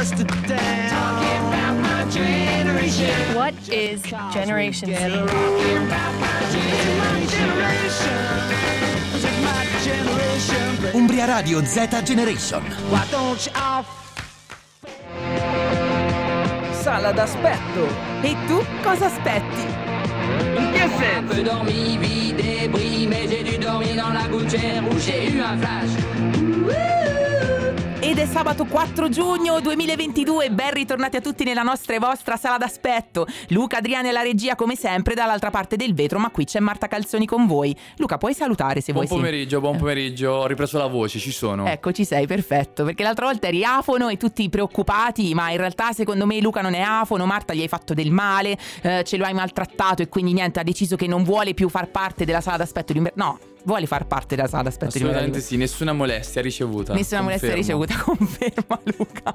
it down. Talking about my generation. What is Generation Z? Umbria Radio Z Generation. Sala d'aspetto. E tu cosa aspetti? In che Un peu dormi, vie débris, mais j'ai dû dormir dans la gouttière où j'ai eu un flash. Ed è sabato 4 giugno 2022, ben ritornati a tutti nella nostra e vostra sala d'aspetto. Luca Adriani e la regia come sempre dall'altra parte del vetro, ma qui c'è Marta Calzoni con voi. Luca, puoi salutare se Buon vuoi? sì. pomeriggio, buon pomeriggio. Ho ripreso la voce, ci sono. Ecco, ci sei, perfetto. Perché l'altra volta eri afono e tutti preoccupati, ma in realtà secondo me Luca non è afono, Marta gli hai fatto del male, eh, ce lo hai maltrattato e quindi niente, ha deciso che non vuole più far parte della sala d'aspetto di Umber- No, vuole far parte della sala di Umberto Assolutamente sì, nessuna molestia ricevuta. Nessuna molestia Confermo. ricevuta, conferma Luca.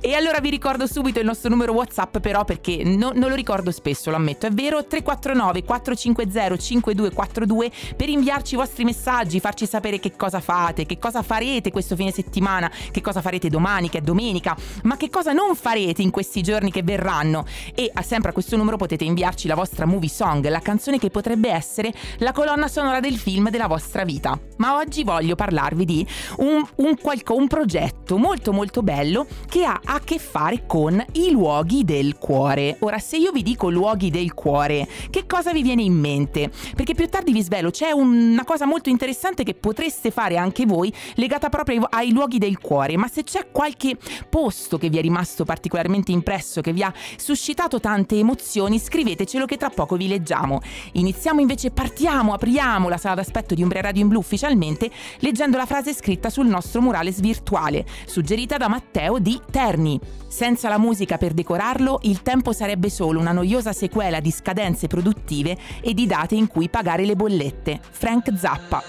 E allora vi ricordo subito il nostro numero WhatsApp, però, perché no- non lo ricordo spesso, lo ammetto. È vero, 349 450 5242 per inviarci i vostri messaggi, farci sapere che cosa fate, che cosa farete questo fine settimana, che cosa farete domani, che è domenica, ma che cosa non farete in questi giorni che verranno. E sempre a questo numero potete inviarci la vostra movie song, la canzone che potrebbe essere la colonna sonora del film della vostra vita. Ma oggi voglio parlarvi di un, un un progetto molto molto bello che ha a che fare con i luoghi del cuore. Ora, se io vi dico luoghi del cuore, che cosa vi viene in mente? Perché più tardi vi svelo, c'è una cosa molto interessante che potreste fare anche voi legata proprio ai luoghi del cuore, ma se c'è qualche posto che vi è rimasto particolarmente impresso, che vi ha suscitato tante emozioni, scrivetecelo che tra poco vi leggiamo. Iniziamo invece, partiamo, apriamo la sala d'aspetto di Umbria Radio in Blu ufficialmente leggendo la frase scritta sul nostro murales virtuale, suggerita da Matteo di Terni. Senza la musica per decorarlo, il tempo sarebbe solo una noiosa sequela di scadenze produttive e di date in cui pagare le bollette. Frank Zappa.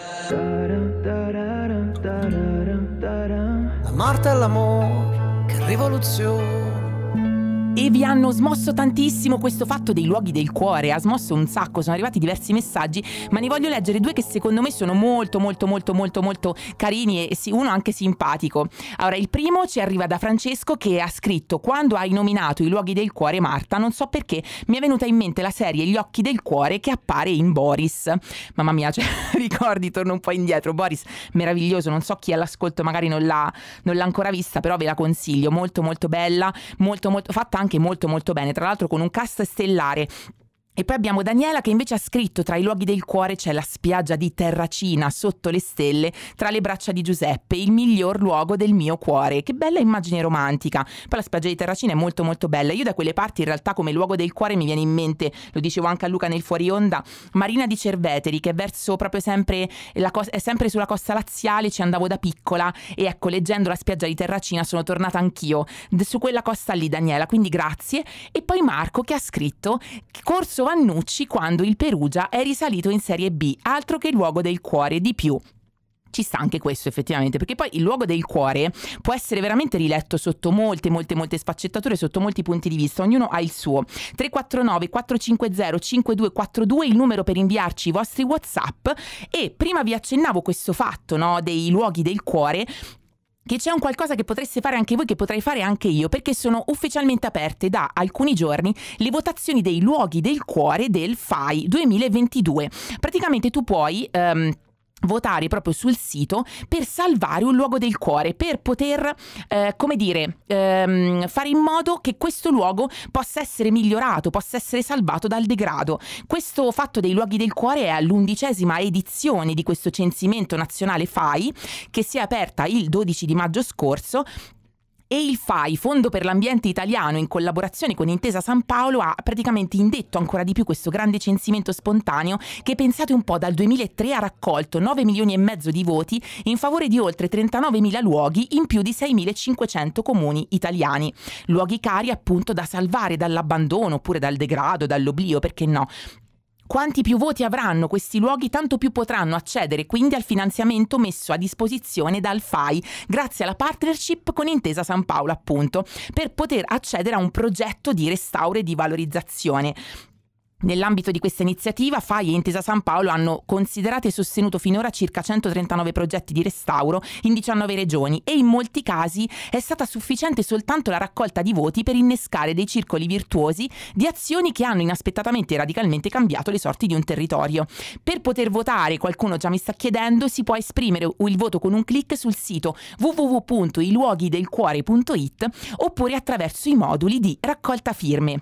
La morte e l'amore, che rivoluzione. E vi hanno smosso tantissimo questo fatto dei luoghi del cuore, ha smosso un sacco, sono arrivati diversi messaggi, ma ne voglio leggere due che secondo me sono molto molto molto molto molto carini e sì, uno anche simpatico. Allora, il primo ci arriva da Francesco che ha scritto quando hai nominato i luoghi del cuore Marta, non so perché mi è venuta in mente la serie Gli occhi del cuore che appare in Boris. Mamma mia, cioè, ricordi, torno un po' indietro, Boris meraviglioso, non so chi all'ascolto magari non l'ha, non l'ha ancora vista, però ve la consiglio, molto molto bella, molto molto fatta anche molto molto bene, tra l'altro con un cast stellare. E poi abbiamo Daniela che invece ha scritto tra i luoghi del cuore c'è la spiaggia di Terracina sotto le stelle tra le braccia di Giuseppe, il miglior luogo del mio cuore. Che bella immagine romantica. Poi la spiaggia di Terracina è molto molto bella. Io da quelle parti in realtà come luogo del cuore mi viene in mente, lo dicevo anche a Luca nel fuori onda, Marina di Cerveteri che è verso proprio sempre cos- è sempre sulla costa laziale, ci andavo da piccola e ecco leggendo la spiaggia di Terracina sono tornata anch'io su quella costa lì Daniela, quindi grazie. E poi Marco che ha scritto Corso Vannucci quando il Perugia è risalito in Serie B, altro che luogo del cuore di più. Ci sta anche questo effettivamente, perché poi il luogo del cuore può essere veramente riletto sotto molte, molte, molte sfaccettature, sotto molti punti di vista, ognuno ha il suo. 349 450 5242 il numero per inviarci i vostri WhatsApp e prima vi accennavo questo fatto, no, dei luoghi del cuore che c'è un qualcosa che potreste fare anche voi, che potrei fare anche io, perché sono ufficialmente aperte da alcuni giorni le votazioni dei luoghi del cuore del FAI 2022. Praticamente tu puoi... ehm, votare proprio sul sito per salvare un luogo del cuore, per poter, eh, come dire, ehm, fare in modo che questo luogo possa essere migliorato, possa essere salvato dal degrado. Questo fatto dei luoghi del cuore è all'undicesima edizione di questo censimento nazionale FAI che si è aperta il 12 di maggio scorso e il FAI, Fondo per l'Ambiente Italiano, in collaborazione con Intesa San Paolo, ha praticamente indetto ancora di più questo grande censimento spontaneo che, pensate un po', dal 2003 ha raccolto 9 milioni e mezzo di voti in favore di oltre 39 mila luoghi in più di 6.500 comuni italiani. Luoghi cari appunto da salvare dall'abbandono oppure dal degrado, dall'oblio, perché no? Quanti più voti avranno questi luoghi, tanto più potranno accedere quindi al finanziamento messo a disposizione dal FAI, grazie alla partnership con Intesa San Paolo, appunto, per poter accedere a un progetto di restauro e di valorizzazione. Nell'ambito di questa iniziativa, FAI e Intesa San Paolo hanno considerato e sostenuto finora circa 139 progetti di restauro in 19 regioni e in molti casi è stata sufficiente soltanto la raccolta di voti per innescare dei circoli virtuosi di azioni che hanno inaspettatamente e radicalmente cambiato le sorti di un territorio. Per poter votare, qualcuno già mi sta chiedendo, si può esprimere il voto con un clic sul sito www.iluoghidelcuore.it oppure attraverso i moduli di raccolta firme.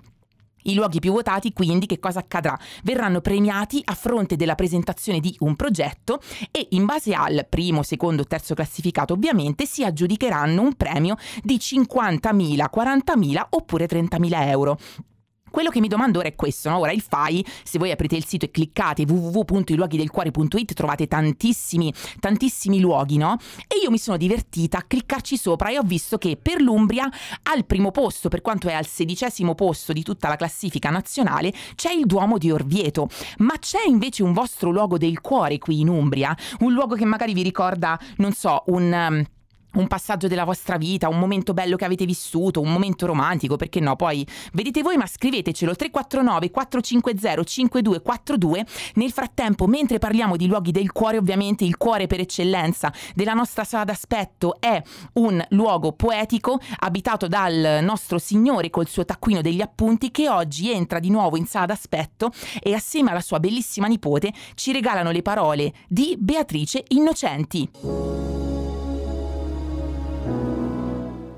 I luoghi più votati quindi che cosa accadrà? Verranno premiati a fronte della presentazione di un progetto e in base al primo, secondo, terzo classificato ovviamente si aggiudicheranno un premio di 50.000, 40.000 oppure 30.000 euro. Quello che mi domando ora è questo, no? ora il FAI, se voi aprite il sito e cliccate www.iluoghidelcuore.it trovate tantissimi, tantissimi luoghi, no? E io mi sono divertita a cliccarci sopra e ho visto che per l'Umbria al primo posto, per quanto è al sedicesimo posto di tutta la classifica nazionale, c'è il Duomo di Orvieto, ma c'è invece un vostro luogo del cuore qui in Umbria, un luogo che magari vi ricorda, non so, un... Um, un passaggio della vostra vita, un momento bello che avete vissuto, un momento romantico, perché no? Poi vedete voi, ma scrivetecelo 349 450 5242. Nel frattempo, mentre parliamo di luoghi del cuore, ovviamente il cuore per eccellenza della nostra sala d'aspetto è un luogo poetico abitato dal nostro Signore col suo taccuino degli appunti che oggi entra di nuovo in sala d'aspetto e assieme alla sua bellissima nipote ci regalano le parole di Beatrice Innocenti.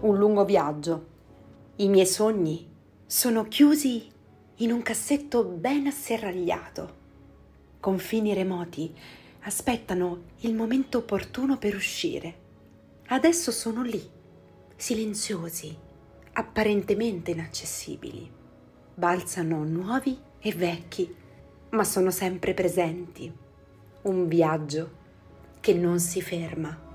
Un lungo viaggio. I miei sogni sono chiusi in un cassetto ben asserragliato. Confini remoti aspettano il momento opportuno per uscire. Adesso sono lì, silenziosi, apparentemente inaccessibili. Balzano nuovi e vecchi, ma sono sempre presenti. Un viaggio che non si ferma.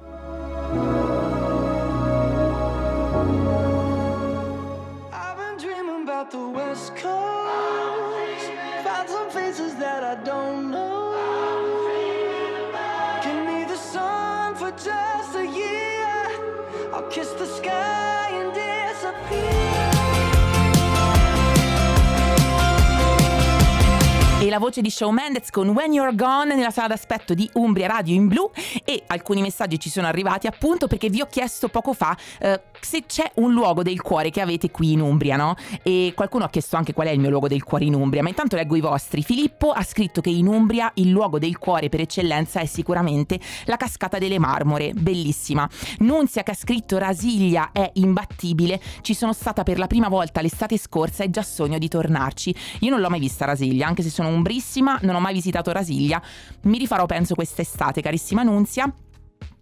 West coast. Find some faces that I don't know. Give me the sun for just a year. I'll kiss the sky and disappear. La voce di Shawn Mendes con When You're Gone nella sala d'aspetto di Umbria Radio in blu e alcuni messaggi ci sono arrivati appunto perché vi ho chiesto poco fa eh, se c'è un luogo del cuore che avete qui in Umbria, no? E qualcuno ha chiesto anche qual è il mio luogo del cuore in Umbria, ma intanto leggo i vostri. Filippo ha scritto che in Umbria il luogo del cuore per eccellenza è sicuramente la cascata delle Marmore, bellissima. Nunzia che ha scritto Rasiglia è imbattibile, ci sono stata per la prima volta l'estate scorsa e già sogno di tornarci. Io non l'ho mai vista Rasiglia, anche se sono umbrissima, non ho mai visitato Rasiglia. Mi rifarò penso quest'estate, carissima Nunzia.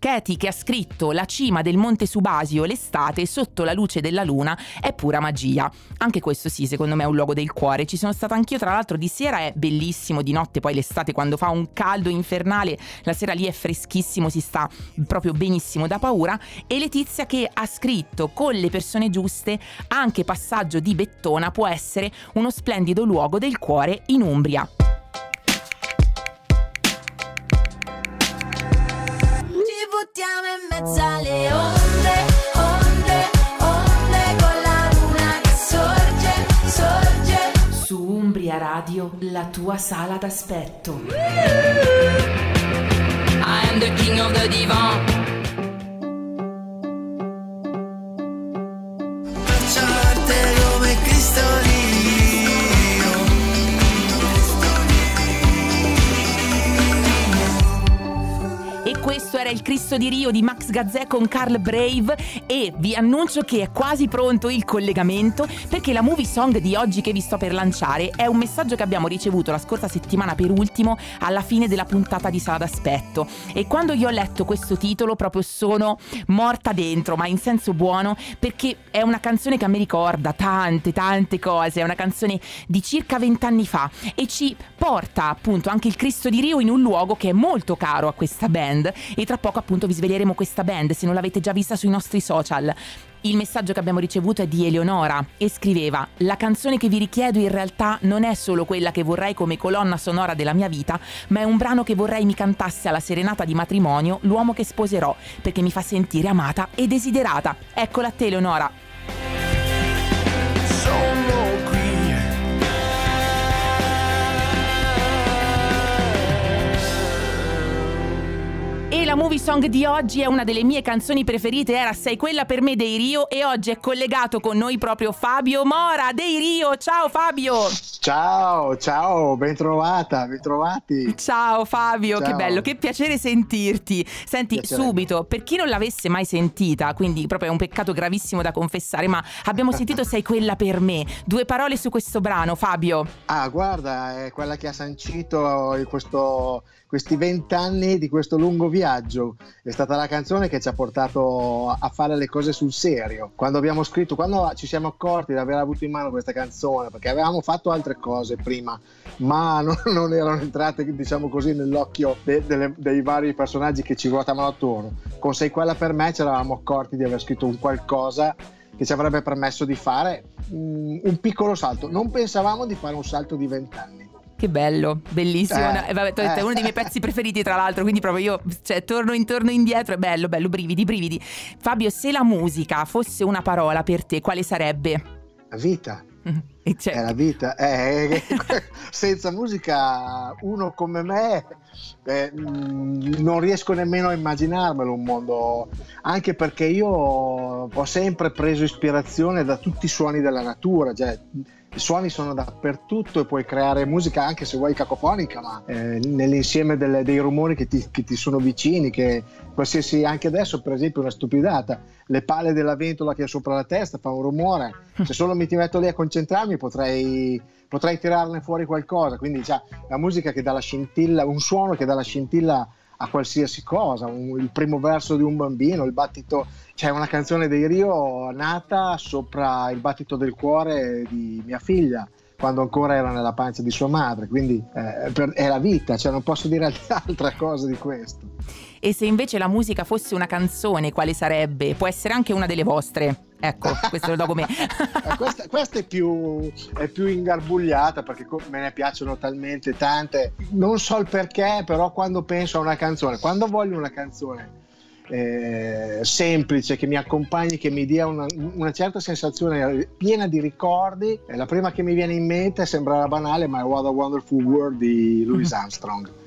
Katie che ha scritto La cima del Monte Subasio l'estate sotto la luce della luna è pura magia. Anche questo sì, secondo me è un luogo del cuore. Ci sono stata anch'io, tra l'altro di sera è bellissimo, di notte poi l'estate quando fa un caldo infernale, la sera lì è freschissimo, si sta proprio benissimo da paura. E Letizia che ha scritto con le persone giuste anche passaggio di Bettona può essere uno splendido luogo del cuore in Umbria. Buttiamo in mezzo alle onde, onde, onde con la luna che sorge, sorge. Su Umbria Radio, la tua sala d'aspetto. I am the king of the divan. Il Cristo di Rio di Max Gazzè con Carl Brave e vi annuncio che è quasi pronto il collegamento perché la movie song di oggi che vi sto per lanciare è un messaggio che abbiamo ricevuto la scorsa settimana per ultimo alla fine della puntata di Sala d'Aspetto. E quando io ho letto questo titolo proprio sono morta dentro ma in senso buono perché è una canzone che a me ricorda tante tante cose, è una canzone di circa vent'anni fa e ci porta appunto anche il Cristo di Rio in un luogo che è molto caro a questa band e tra poco appunto vi sveleremo questa band se non l'avete già vista sui nostri social. Il messaggio che abbiamo ricevuto è di Eleonora e scriveva: La canzone che vi richiedo in realtà non è solo quella che vorrei come colonna sonora della mia vita, ma è un brano che vorrei mi cantasse alla serenata di matrimonio l'uomo che sposerò, perché mi fa sentire amata e desiderata. Eccola a te, Eleonora. E la movie song di oggi è una delle mie canzoni preferite, era Sei quella per me dei Rio e oggi è collegato con noi proprio Fabio Mora dei Rio. Ciao Fabio! Ciao, ciao, ben trovata, ben trovati. Ciao Fabio, che Ciao. bello, che piacere sentirti. Senti, Piacere. subito, per chi non l'avesse mai sentita, quindi proprio è un peccato gravissimo da confessare, ma abbiamo sentito Sei quella per me. Due parole su questo brano, Fabio. Ah, guarda, è quella che ha sancito questo- questi vent'anni di questo lungo viaggio. È stata la canzone che ci ha portato a fare le cose sul serio. Quando abbiamo scritto, quando ci siamo accorti di aver avuto in mano questa canzone, perché avevamo fatto altre cose prima, ma non, non erano entrate, diciamo così, nell'occhio de- delle- dei vari personaggi che ci ruotavano attorno. Con Sei quella per me ci eravamo accorti di aver scritto un qualcosa che ci avrebbe permesso di fare mm, un piccolo salto. Non pensavamo di fare un salto di vent'anni. Che bello, bellissimo. Eh, Eh, vabbè, è eh. uno dei miei pezzi preferiti, tra l'altro. Quindi, proprio io, cioè, torno intorno indietro. È bello, bello, brividi, brividi. Fabio, se la musica fosse una parola per te, quale sarebbe? La vita. E cioè, È la vita. Eh, senza musica uno come me eh, mm, non riesco nemmeno a immaginarmelo un mondo, anche perché io ho sempre preso ispirazione da tutti i suoni della natura, cioè i suoni sono dappertutto e puoi creare musica anche se vuoi cacofonica, ma eh, nell'insieme delle- dei rumori che ti, che ti sono vicini, che qualsiasi, anche adesso per esempio una stupidata, le pale della ventola che ho sopra la testa fa un rumore, se solo mi ti metto lì a concentrarmi potrei, potrei tirarne fuori qualcosa, quindi cioè, la musica che dà la scintilla, un suono che dà la scintilla a qualsiasi cosa, un- il primo verso di un bambino, il battito, c'è una canzone dei Rio nata sopra il battito del cuore di mia figlia quando ancora era nella pancia di sua madre, quindi eh, per- è la vita, cioè non posso dire altra cosa di questo. E se invece la musica fosse una canzone, quale sarebbe? Può essere anche una delle vostre. Ecco, questo lo do come. Questa, questa è, più, è più ingarbugliata perché me ne piacciono talmente tante. Non so il perché, però quando penso a una canzone, quando voglio una canzone eh, semplice che mi accompagni, che mi dia una, una certa sensazione piena di ricordi, la prima che mi viene in mente sembrerà banale, ma è What a Wonderful World di Louis Armstrong.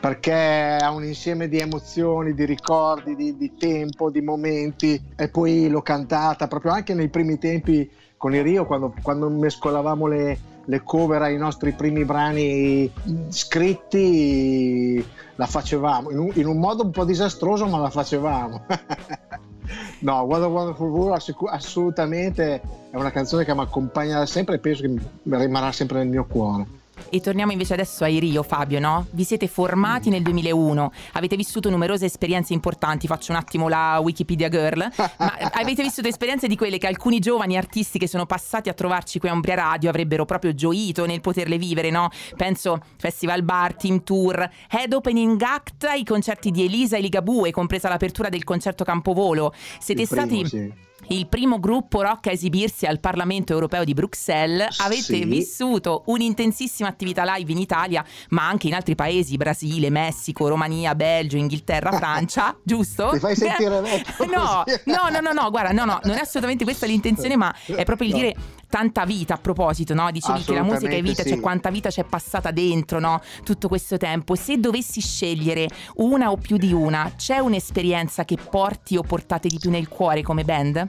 Perché ha un insieme di emozioni, di ricordi, di, di tempo, di momenti, e poi l'ho cantata proprio anche nei primi tempi con i Rio, quando, quando mescolavamo le, le cover ai nostri primi brani scritti, la facevamo in un, in un modo un po' disastroso, ma la facevamo. no, What a Wonderful World assolutamente è una canzone che mi accompagna da sempre e penso che rimarrà sempre nel mio cuore. E torniamo invece adesso ai Rio, Fabio, no? Vi siete formati nel 2001, avete vissuto numerose esperienze importanti, faccio un attimo la Wikipedia girl, ma avete vissuto esperienze di quelle che alcuni giovani artisti che sono passati a trovarci qui a Umbria Radio avrebbero proprio gioito nel poterle vivere, no? Penso Festival Bar, Team Tour, Head Opening Act, i concerti di Elisa e Ligabue, compresa l'apertura del concerto Campovolo. Siete primo, stati sì. Il primo gruppo rock a esibirsi al Parlamento europeo di Bruxelles. Avete Sì. vissuto un'intensissima attività live in Italia, ma anche in altri paesi, Brasile, Messico, Romania, Belgio, Inghilterra, Francia, giusto? Ti fai sentire No, no, no, no, no, guarda, no, no, non è assolutamente questa l'intenzione, ma è proprio il No. dire tanta vita a proposito, no? Dicevi che la musica è vita, cioè sì. quanta vita c'è passata dentro, no? Tutto questo tempo. Se dovessi scegliere una o più di una, c'è un'esperienza che porti o portate di più nel cuore come band?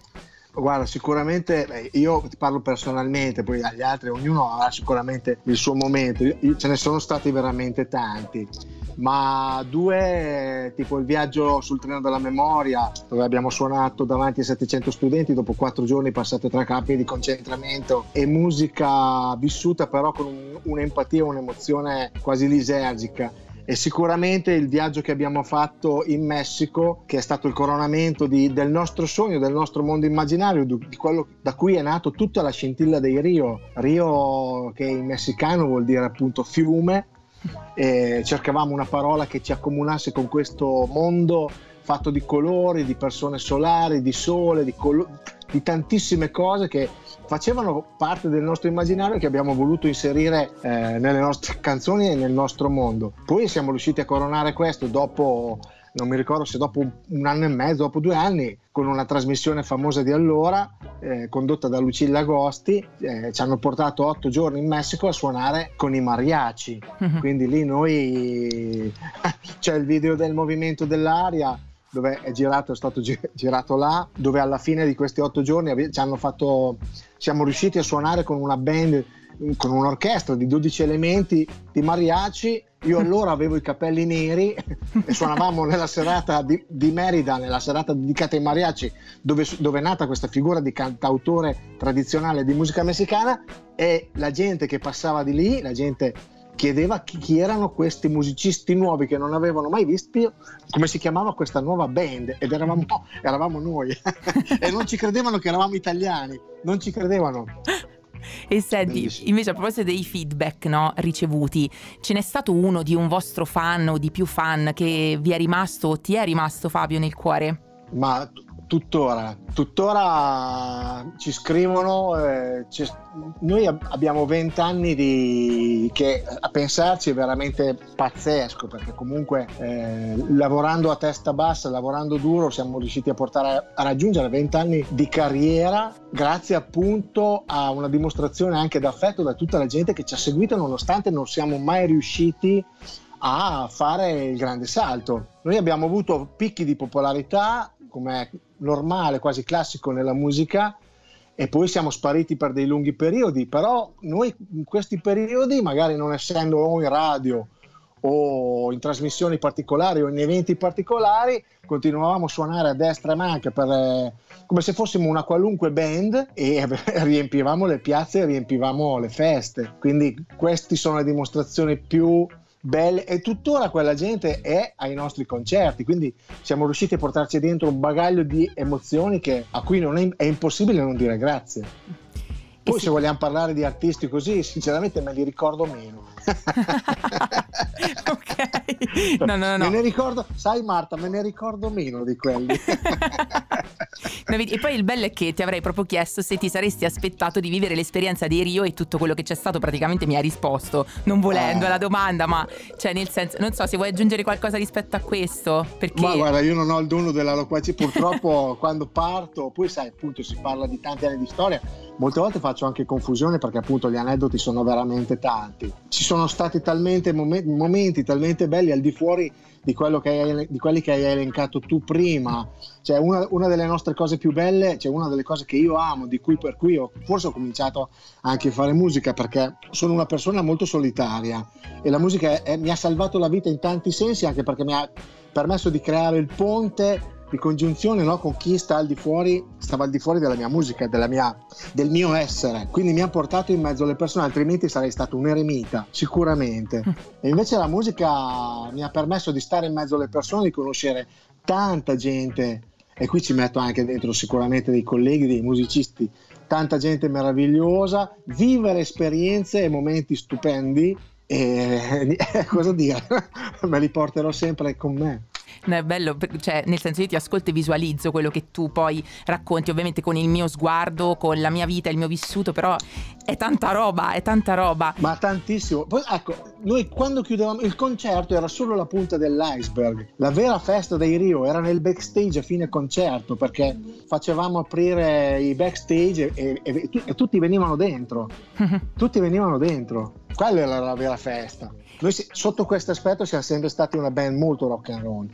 Guarda, sicuramente io ti parlo personalmente, poi agli altri ognuno avrà sicuramente il suo momento. Ce ne sono stati veramente tanti, ma due, tipo il viaggio sul treno della memoria, dove abbiamo suonato davanti a 700 studenti dopo quattro giorni passati tra campi di concentramento e musica vissuta però con un- un'empatia, un'emozione quasi lisergica. E sicuramente il viaggio che abbiamo fatto in Messico, che è stato il coronamento di- del nostro sogno, del nostro mondo immaginario, di quello da cui è nato tutta la scintilla dei Rio. Rio che in messicano vuol dire appunto fiume, cercavamo una parola che ci accomunasse con questo mondo fatto di colori, di persone solari, di sole, di, colo- di tantissime cose che facevano parte del nostro immaginario e che abbiamo voluto inserire eh, nelle nostre canzoni e nel nostro mondo. Poi siamo riusciti a coronare questo dopo non mi ricordo se dopo un, anno e mezzo, dopo due anni, con una trasmissione famosa di allora, eh, condotta da Lucilla Agosti, eh, ci hanno portato otto giorni in Messico a suonare con i mariachi. Mhm. Quindi lì noi c'è il video del movimento dell'aria dove è girato, è stato gi- girato là, dove alla fine di questi otto giorni ci hanno fatto, siamo riusciti a suonare con una band, con un'orchestra di 12 elementi di mariachi. Io allora avevo i capelli neri e suonavamo nella serata di, di Merida, nella serata dedicata ai mariachi, dove, dove è nata questa figura di cantautore tradizionale di musica messicana e la gente che passava di lì, la gente chiedeva chi, chi erano questi musicisti nuovi che non avevano mai visto, come si chiamava questa nuova band ed eravamo, eravamo noi e non ci credevano che eravamo italiani, non ci credevano. E senti, invece a proposito dei feedback no, ricevuti, ce n'è stato uno di un vostro fan o di più fan che vi è rimasto o ti è rimasto Fabio nel cuore? Ma tuttora, tuttora ci scrivono, eh, ci- noi ab- abbiamo vent'anni di che a pensarci è veramente pazzesco perché comunque eh, lavorando a testa bassa, lavorando duro siamo riusciti a portare a raggiungere vent'anni di carriera grazie appunto a una dimostrazione anche d'affetto da tutta la gente che ci ha seguito nonostante non siamo mai riusciti a fare il grande salto. Noi abbiamo avuto picchi di popolarità, come normale, quasi classico nella musica, e poi siamo spariti per dei lunghi periodi, però noi in questi periodi, magari non essendo o in radio o in trasmissioni particolari o in eventi particolari, continuavamo a suonare a destra e manca per, eh, come se fossimo una qualunque band e riempivamo le piazze e riempivamo le feste. Quindi queste sono le dimostrazioni più belle e tuttora quella gente è ai nostri concerti, quindi siamo riusciti a portarci dentro un bagaglio di emozioni che, a cui è, è impossibile non dire grazie. Poi se vogliamo parlare di artisti così, sinceramente me li ricordo meno. ok. No, no, no. Me ne ricordo, sai Marta, me ne ricordo meno di quelli. No, E poi il bello è che ti avrei proprio chiesto se ti saresti aspettato di vivere l'esperienza di Rio e tutto quello che c'è stato praticamente mi hai risposto, non volendo Eh. alla domanda, ma cioè nel senso, non so se vuoi aggiungere qualcosa rispetto a questo, perché... Ma guarda, io non ho il dono della loquacia, purtroppo quando parto, poi sai, appunto si parla di tanti anni di storia, molte volte faccio anche confusione perché appunto gli aneddoti sono veramente tanti. Ci sono stati talmente momen- momenti talmente belli al di fuori di, hai, di quelli che hai elencato tu prima. Cioè, una, una delle nostre cose più belle, cioè una delle cose che io amo, di cui per cui ho, forse ho cominciato anche a fare musica perché sono una persona molto solitaria e la musica è- è- mi ha salvato la vita in tanti sensi anche perché mi ha permesso di creare il ponte di congiunzione no, con chi sta al di fuori, stava al di fuori della mia musica, della mia- del mio essere. Quindi mi ha portato in mezzo alle persone, altrimenti sarei stato un eremita, sicuramente. E invece la musica mi ha permesso di stare in mezzo alle persone, di conoscere tanta gente. E qui ci metto anche dentro sicuramente dei colleghi, dei musicisti, tanta gente meravigliosa, vivere esperienze e momenti stupendi. E cosa dire? Me li porterò sempre con me. No, è bello, cioè, nel senso io ti ascolto e visualizzo quello che tu poi racconti, ovviamente con il mio sguardo, con la mia vita, il mio vissuto, però è tanta roba, è tanta roba. Ma tantissimo. Poi ecco, noi quando chiudevamo il concerto era solo la punta dell'iceberg. La vera festa dei Rio era nel backstage a fine concerto perché facevamo aprire i backstage e, e- e e tutti venivano dentro. Tutti venivano dentro. Quella era la vera festa. Noi sotto questo aspetto siamo sempre stati una band molto rock and roll.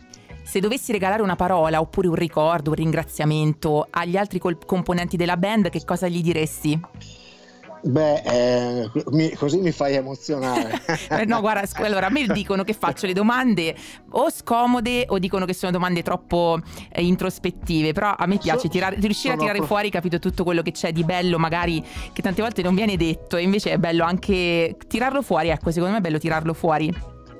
Se dovessi regalare una parola oppure un ricordo, un ringraziamento agli altri col- componenti della band, che cosa gli diresti? Beh, eh, mi- così mi fai emozionare. Eh, no, guarda, allora a me dicono che faccio le domande o scomode o dicono che sono domande troppo eh, introspettive, però a me piace So- tirare- riuscire a tirare pro- fuori, capito, tutto quello che c'è di bello, magari che tante volte non viene detto, e invece è bello anche tirarlo fuori, ecco, secondo me è bello tirarlo fuori.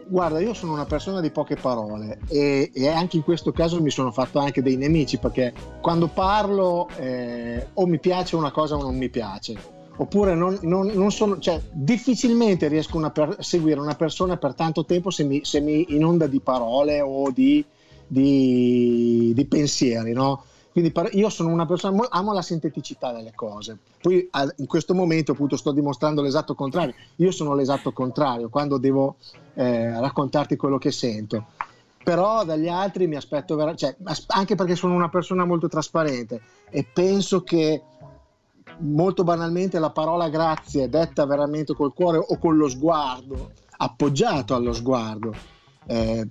Guarda, io sono una persona di poche parole e, e anche in questo caso mi sono fatto anche dei nemici perché quando parlo eh, o mi piace una cosa o non mi piace. Oppure non, non- non sono, cioè, difficilmente riesco a per- seguire una persona per tanto tempo se mi, se mi inonda di parole o di, di- di pensieri, no? Quindi par- io sono una persona, mo- amo la sinteticità delle cose. Poi a- in questo momento appunto sto dimostrando l'esatto contrario. Io sono l'esatto contrario quando devo eh, raccontarti quello che sento. però dagli altri mi aspetto vera- cioè, as- anche perché sono una persona molto trasparente e penso che molto banalmente la parola grazie detta veramente col cuore o con lo sguardo, appoggiato allo sguardo, eh,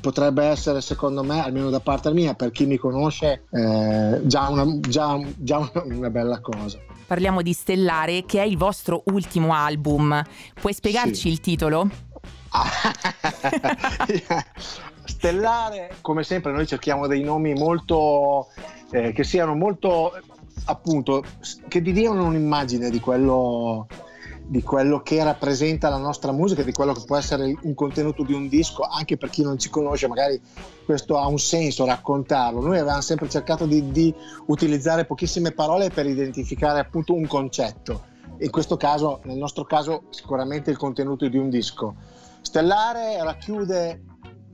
potrebbe essere secondo me, almeno da parte mia, per chi mi conosce, eh, già, una, già- già una- una bella cosa. Parliamo di Stellare, che è il vostro ultimo album. Puoi spiegarci Sì. il titolo? Stellare, come sempre, noi cerchiamo dei nomi molto eh, che siano molto appunto che ti diano un'immagine di quello di quello che rappresenta la nostra musica, di quello che può essere un contenuto di un disco, anche per chi non ci conosce, magari questo ha un senso raccontarlo. Noi avevamo sempre cercato di, di utilizzare pochissime parole per identificare appunto un concetto. In questo caso, nel nostro caso, sicuramente il contenuto di un disco. Stellare racchiude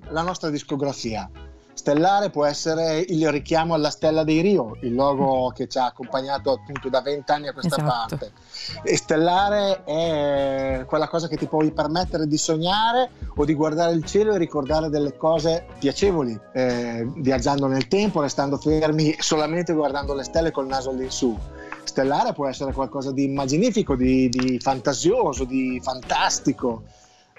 la nostra discografia. Stellare può essere il richiamo alla stella dei Rio, il logo che ci ha accompagnato appunto da vent'anni a questa Esatto. parte. E stellare è quella cosa che ti puoi permettere di sognare o di guardare il cielo e ricordare delle cose piacevoli, eh, viaggiando nel tempo, restando fermi solamente guardando le stelle col naso all'insù. Stellare può essere qualcosa di immaginifico, di, di fantasioso, di fantastico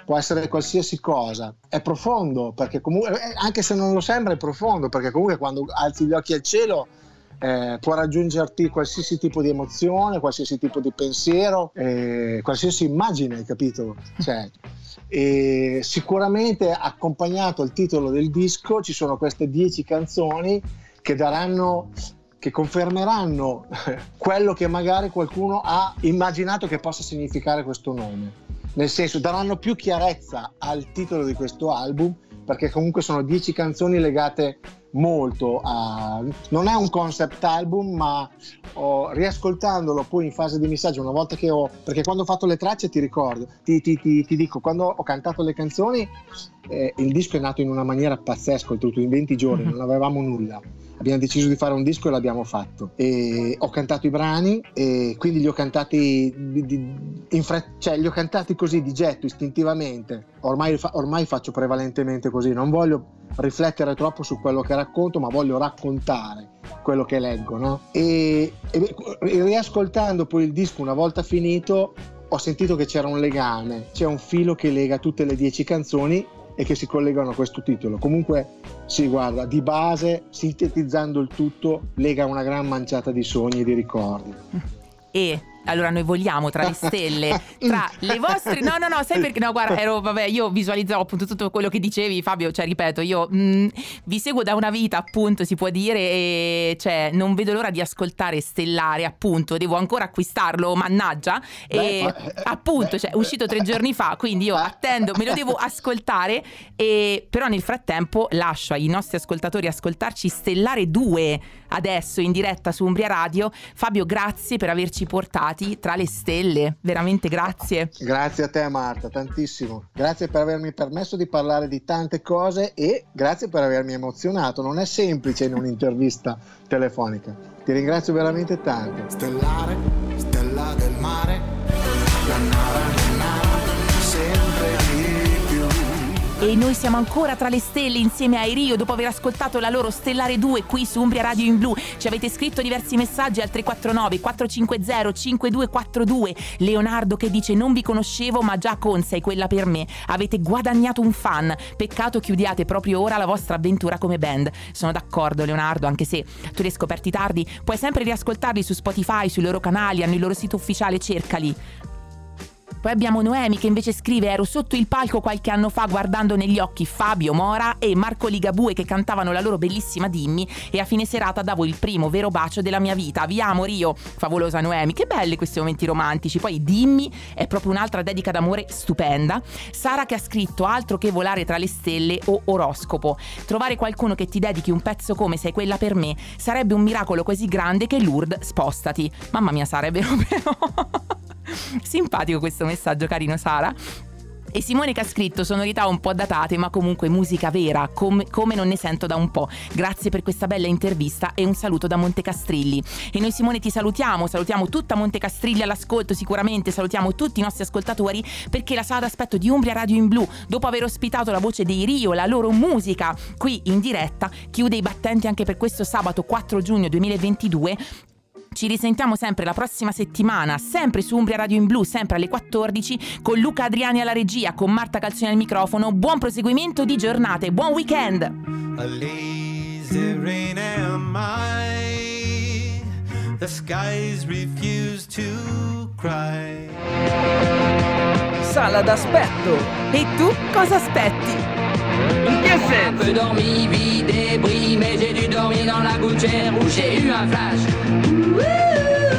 può essere qualsiasi cosa. È profondo, perché comunque, eh, anche se non lo sembra, è profondo, perché comunque quando alzi gli occhi al cielo eh, può raggiungerti qualsiasi tipo di emozione, qualsiasi tipo di pensiero, eh, qualsiasi immagine, hai capito? Cioè, e sicuramente accompagnato al titolo del disco ci sono queste dieci canzoni che daranno che confermeranno quello che magari qualcuno ha immaginato che possa significare questo nome nel senso daranno più chiarezza al titolo di questo album perché comunque sono dieci canzoni legate molto a non è un concept album ma ho, riascoltandolo poi in fase di missaggio una volta che ho perché quando ho fatto le tracce ti ricordo ti, ti- ti- ti dico quando ho cantato le canzoni eh, il disco è nato in una maniera pazzesca oltretutto in 20 giorni non avevamo nulla abbiamo deciso di fare un disco e l'abbiamo fatto. E ho cantato i brani e quindi li ho cantati di- di- fre- cioè li ho cantati così di getto istintivamente. Ormai, fa- ormai faccio prevalentemente così. Non voglio riflettere troppo su quello che racconto ma voglio raccontare quello che leggo no? e, e- e riascoltando poi il disco una volta finito ho sentito che c'era un legame c'è un filo che lega tutte le dieci canzoni e che si collegano a questo titolo. Comunque, sì, guarda, di base, sintetizzando il tutto, lega una gran manciata di sogni e di ricordi. E allora noi vogliamo tra le stelle, tra le vostre... No, no, no, sai perché? No, guarda, ero, vabbè, io visualizzavo appunto tutto quello che dicevi, Fabio, cioè ripeto, io mh, vi seguo da una vita, appunto, si può dire, e cioè non vedo l'ora di ascoltare Stellare, appunto, devo ancora acquistarlo, mannaggia, e ma- appunto, cioè, è uscito tre giorni fa, quindi io attendo, me lo devo ascoltare, e però nel frattempo lascio ai nostri ascoltatori ascoltarci Stellare 2 adesso in diretta su Umbria Radio. Fabio, grazie per averci portati tra le stelle, veramente grazie. Grazie a te Marta, tantissimo. Grazie per avermi permesso di parlare di tante cose e grazie per avermi emozionato. Non è semplice in un'intervista telefonica. Ti ringrazio veramente tanto. Stellare, stella del mare, E noi siamo ancora tra le stelle insieme ai Rio dopo aver ascoltato la loro Stellare 2 qui su Umbria Radio in Blu. Ci avete scritto diversi messaggi al 349 450 5242. Leonardo che dice non vi conoscevo ma già con sei quella per me. Avete guadagnato un fan. Peccato chiudiate proprio ora la vostra avventura come band. Sono d'accordo Leonardo anche se tu li hai scoperti tardi. Puoi sempre riascoltarli su Spotify, sui loro canali, hanno il loro sito ufficiale, cercali. Poi abbiamo Noemi che invece scrive ero sotto il palco qualche anno fa guardando negli occhi Fabio Mora e Marco Ligabue che cantavano la loro bellissima Dimmi e a fine serata davo il primo vero bacio della mia vita. Vi amo Rio, favolosa Noemi, che belli questi momenti romantici. Poi Dimmi è proprio un'altra dedica d'amore stupenda. Sara che ha scritto altro che volare tra le stelle o oroscopo. Trovare qualcuno che ti dedichi un pezzo come sei quella per me sarebbe un miracolo così grande che Lourdes spostati. Mamma mia Sara, è vero però. Simpatico questo messaggio, carino Sara. E Simone che ha scritto sonorità un po' datate, ma comunque musica vera, com- come non ne sento da un po'. Grazie per questa bella intervista e un saluto da Montecastrilli. E noi Simone ti salutiamo, salutiamo tutta Montecastrilli all'ascolto sicuramente, salutiamo tutti i nostri ascoltatori perché la sala d'aspetto di Umbria Radio in Blu, dopo aver ospitato la voce dei Rio, la loro musica qui in diretta, chiude i battenti anche per questo sabato 4 giugno 2022 ci risentiamo sempre la prossima settimana, sempre su Umbria Radio in Blu, sempre alle 14, con Luca Adriani alla regia, con Marta Calzoni al microfono. Buon proseguimento di giornate, buon weekend! A lazy rain am I. The skies refuse to cry. Sala d'aspetto. E tu cosa aspetti? Senso Un peu dormi, vie débris, mais j'ai dû dormir dans la gouttière où j'ai eu un flash. Ouh